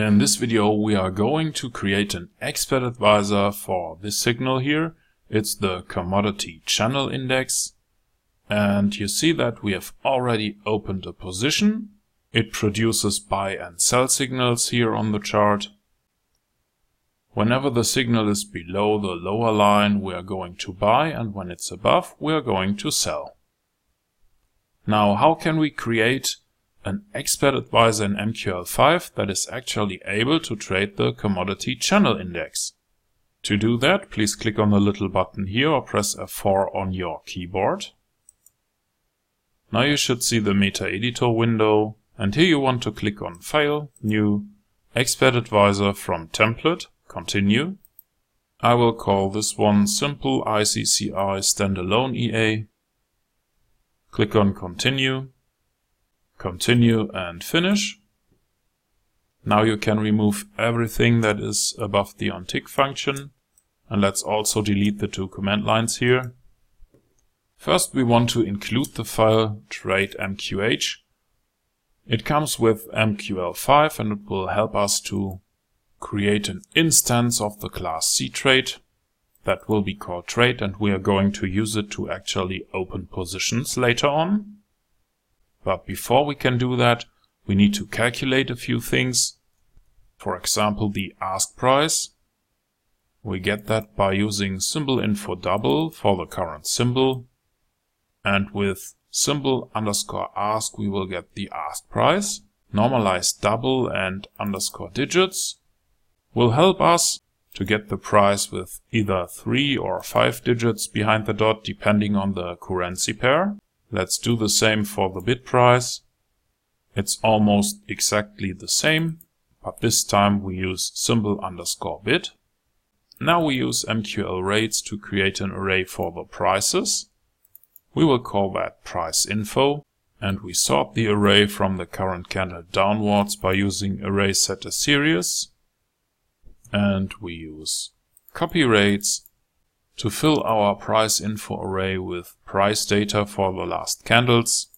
In this video we are going to create an expert advisor for this signal here. It's the commodity channel index. And you see that we have already opened a position. It produces buy and sell signals here on the chart. Whenever the signal is below the lower line, we are going to buy, and when it's above, we are going to sell. Now, how can we create an expert advisor in MQL5 that is actually able to trade the commodity channel index? To do that, please click on the little button here or press F4 on your keyboard. Now you should see the Meta Editor window, and here you want to click on File, New, Expert Advisor from Template, Continue. I will call this one Simple ICCI Standalone EA. Click on Continue. Continue and Finish. Now you can remove everything that is above the onTick function. And let's also delete the two command lines here. First we want to include the file trade.mqh. It comes with MQL5 and it will help us to create an instance of the class C trade that will be called trade and we are going to use it to actually open positions later on. But before we can do that, we need to calculate a few things. For example, the ask price. We get that by using symbol info double for the current symbol. And with symbol underscore ask, we will get the ask price. Normalized double and underscore digits will help us to get the price with either 3 or 5 digits behind the dot depending on the currency pair. Let's do the same for the bid price. It's almost exactly the same, but this time we use symbol underscore bid. Now we use MQL rates to create an array for the prices. We will call that price info and we sort the array from the current candle downwards by using array set setter series and we use copy rates to fill our price info array with price data for the last candles.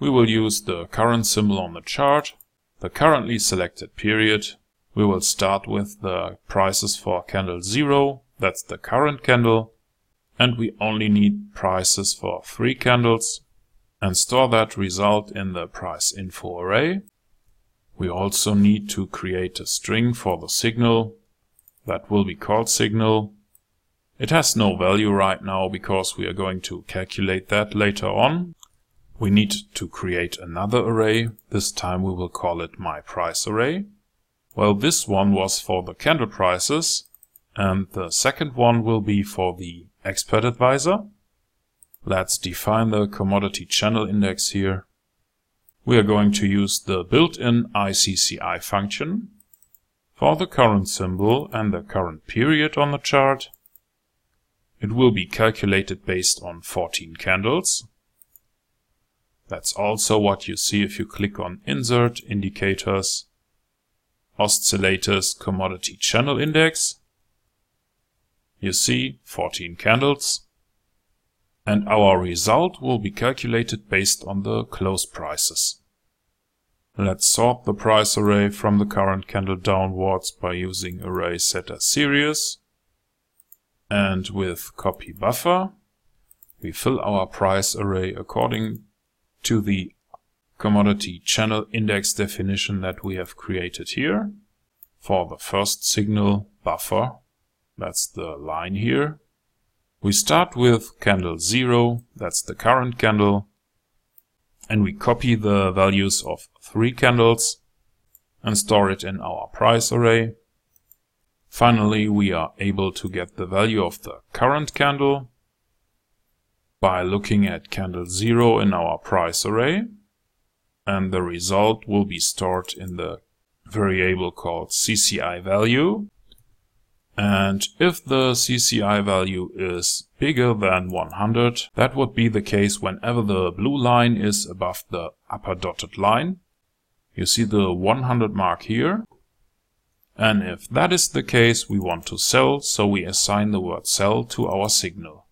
We will use the current symbol on the chart, the currently selected period. We will start with the prices for candle 0, that's the current candle, and we only need prices for three candles and store that result in the price info array. We also need to create a string for the signal that will be called signal. It has no value right now because we are going to calculate that later on. We need to create another array. This time we will call it my price array. Well, this one was for the candle prices and the second one will be for the expert advisor. Let's define the commodity channel index here we are going to use the built-in ICCI function for the current symbol and the current period on the chart. It will be calculated based on 14 candles. That's also what you see if you click on Insert, Indicators, Oscillators, Commodity Channel Index. You see 14 candles. And our result will be calculated based on the close prices. Let's sort the price array from the current candle downwards by using array setter series. And with copy buffer, we fill our price array according to the commodity channel index definition that we have created here. For the first signal buffer, that's the line here. We start with candle 0, that's the current candle, and we copy the values of three candles and store it in our price array. Finally, we are able to get the value of the current candle by looking at candle 0 in our price array and the result will be stored in the variable called CCI value and if the CCI value is bigger than 100, that would be the case whenever the blue line is above the upper dotted line. You see the 100 mark here. And if that is the case, we want to sell, so we assign the word sell to our signal.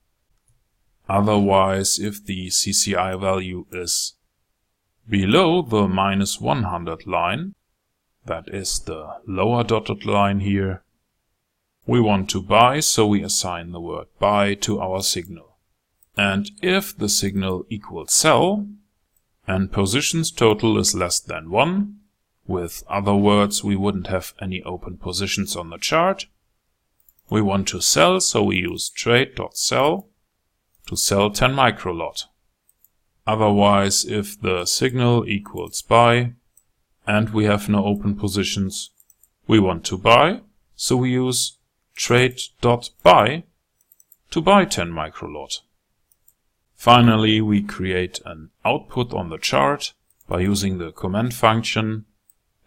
Otherwise, if the CCI value is below the minus 100 line, that is the lower dotted line here. We want to buy, so we assign the word buy to our signal. And if the signal equals sell, and positions total is less than 1, with other words, we wouldn't have any open positions on the chart. We want to sell, so we use trade.sell to sell 10 microlot. Otherwise, if the signal equals buy and we have no open positions, we want to buy, so we use trade.buy to buy 10 microlot. Finally, we create an output on the chart by using the comment function.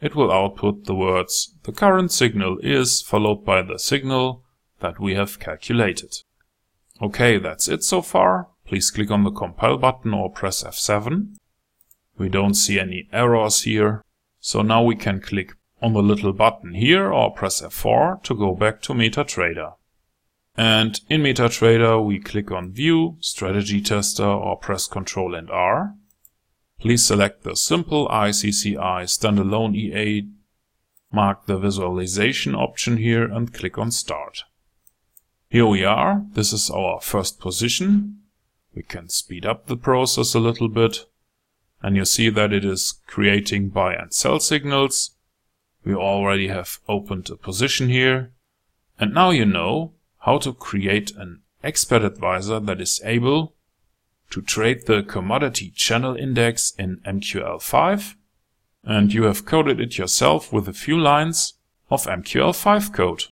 It will output the words the current signal is followed by the signal that we have calculated. Okay, that's it so far. Please click on the compile button or press F7. We don't see any errors here. So now we can click on the little button here or press F4 to go back to MetaTrader. And in MetaTrader we click on View, Strategy Tester or press Ctrl and R. Please select the simple ICCI standalone EA, mark the visualization option here and click on Start. Here we are, this is our first position. We can speed up the process a little bit and you see that it is creating buy and sell signals. We already have opened a position here and now you know how to create an expert advisor that is able to trade the commodity channel index in MQL5 and you have coded it yourself with a few lines of MQL5 code.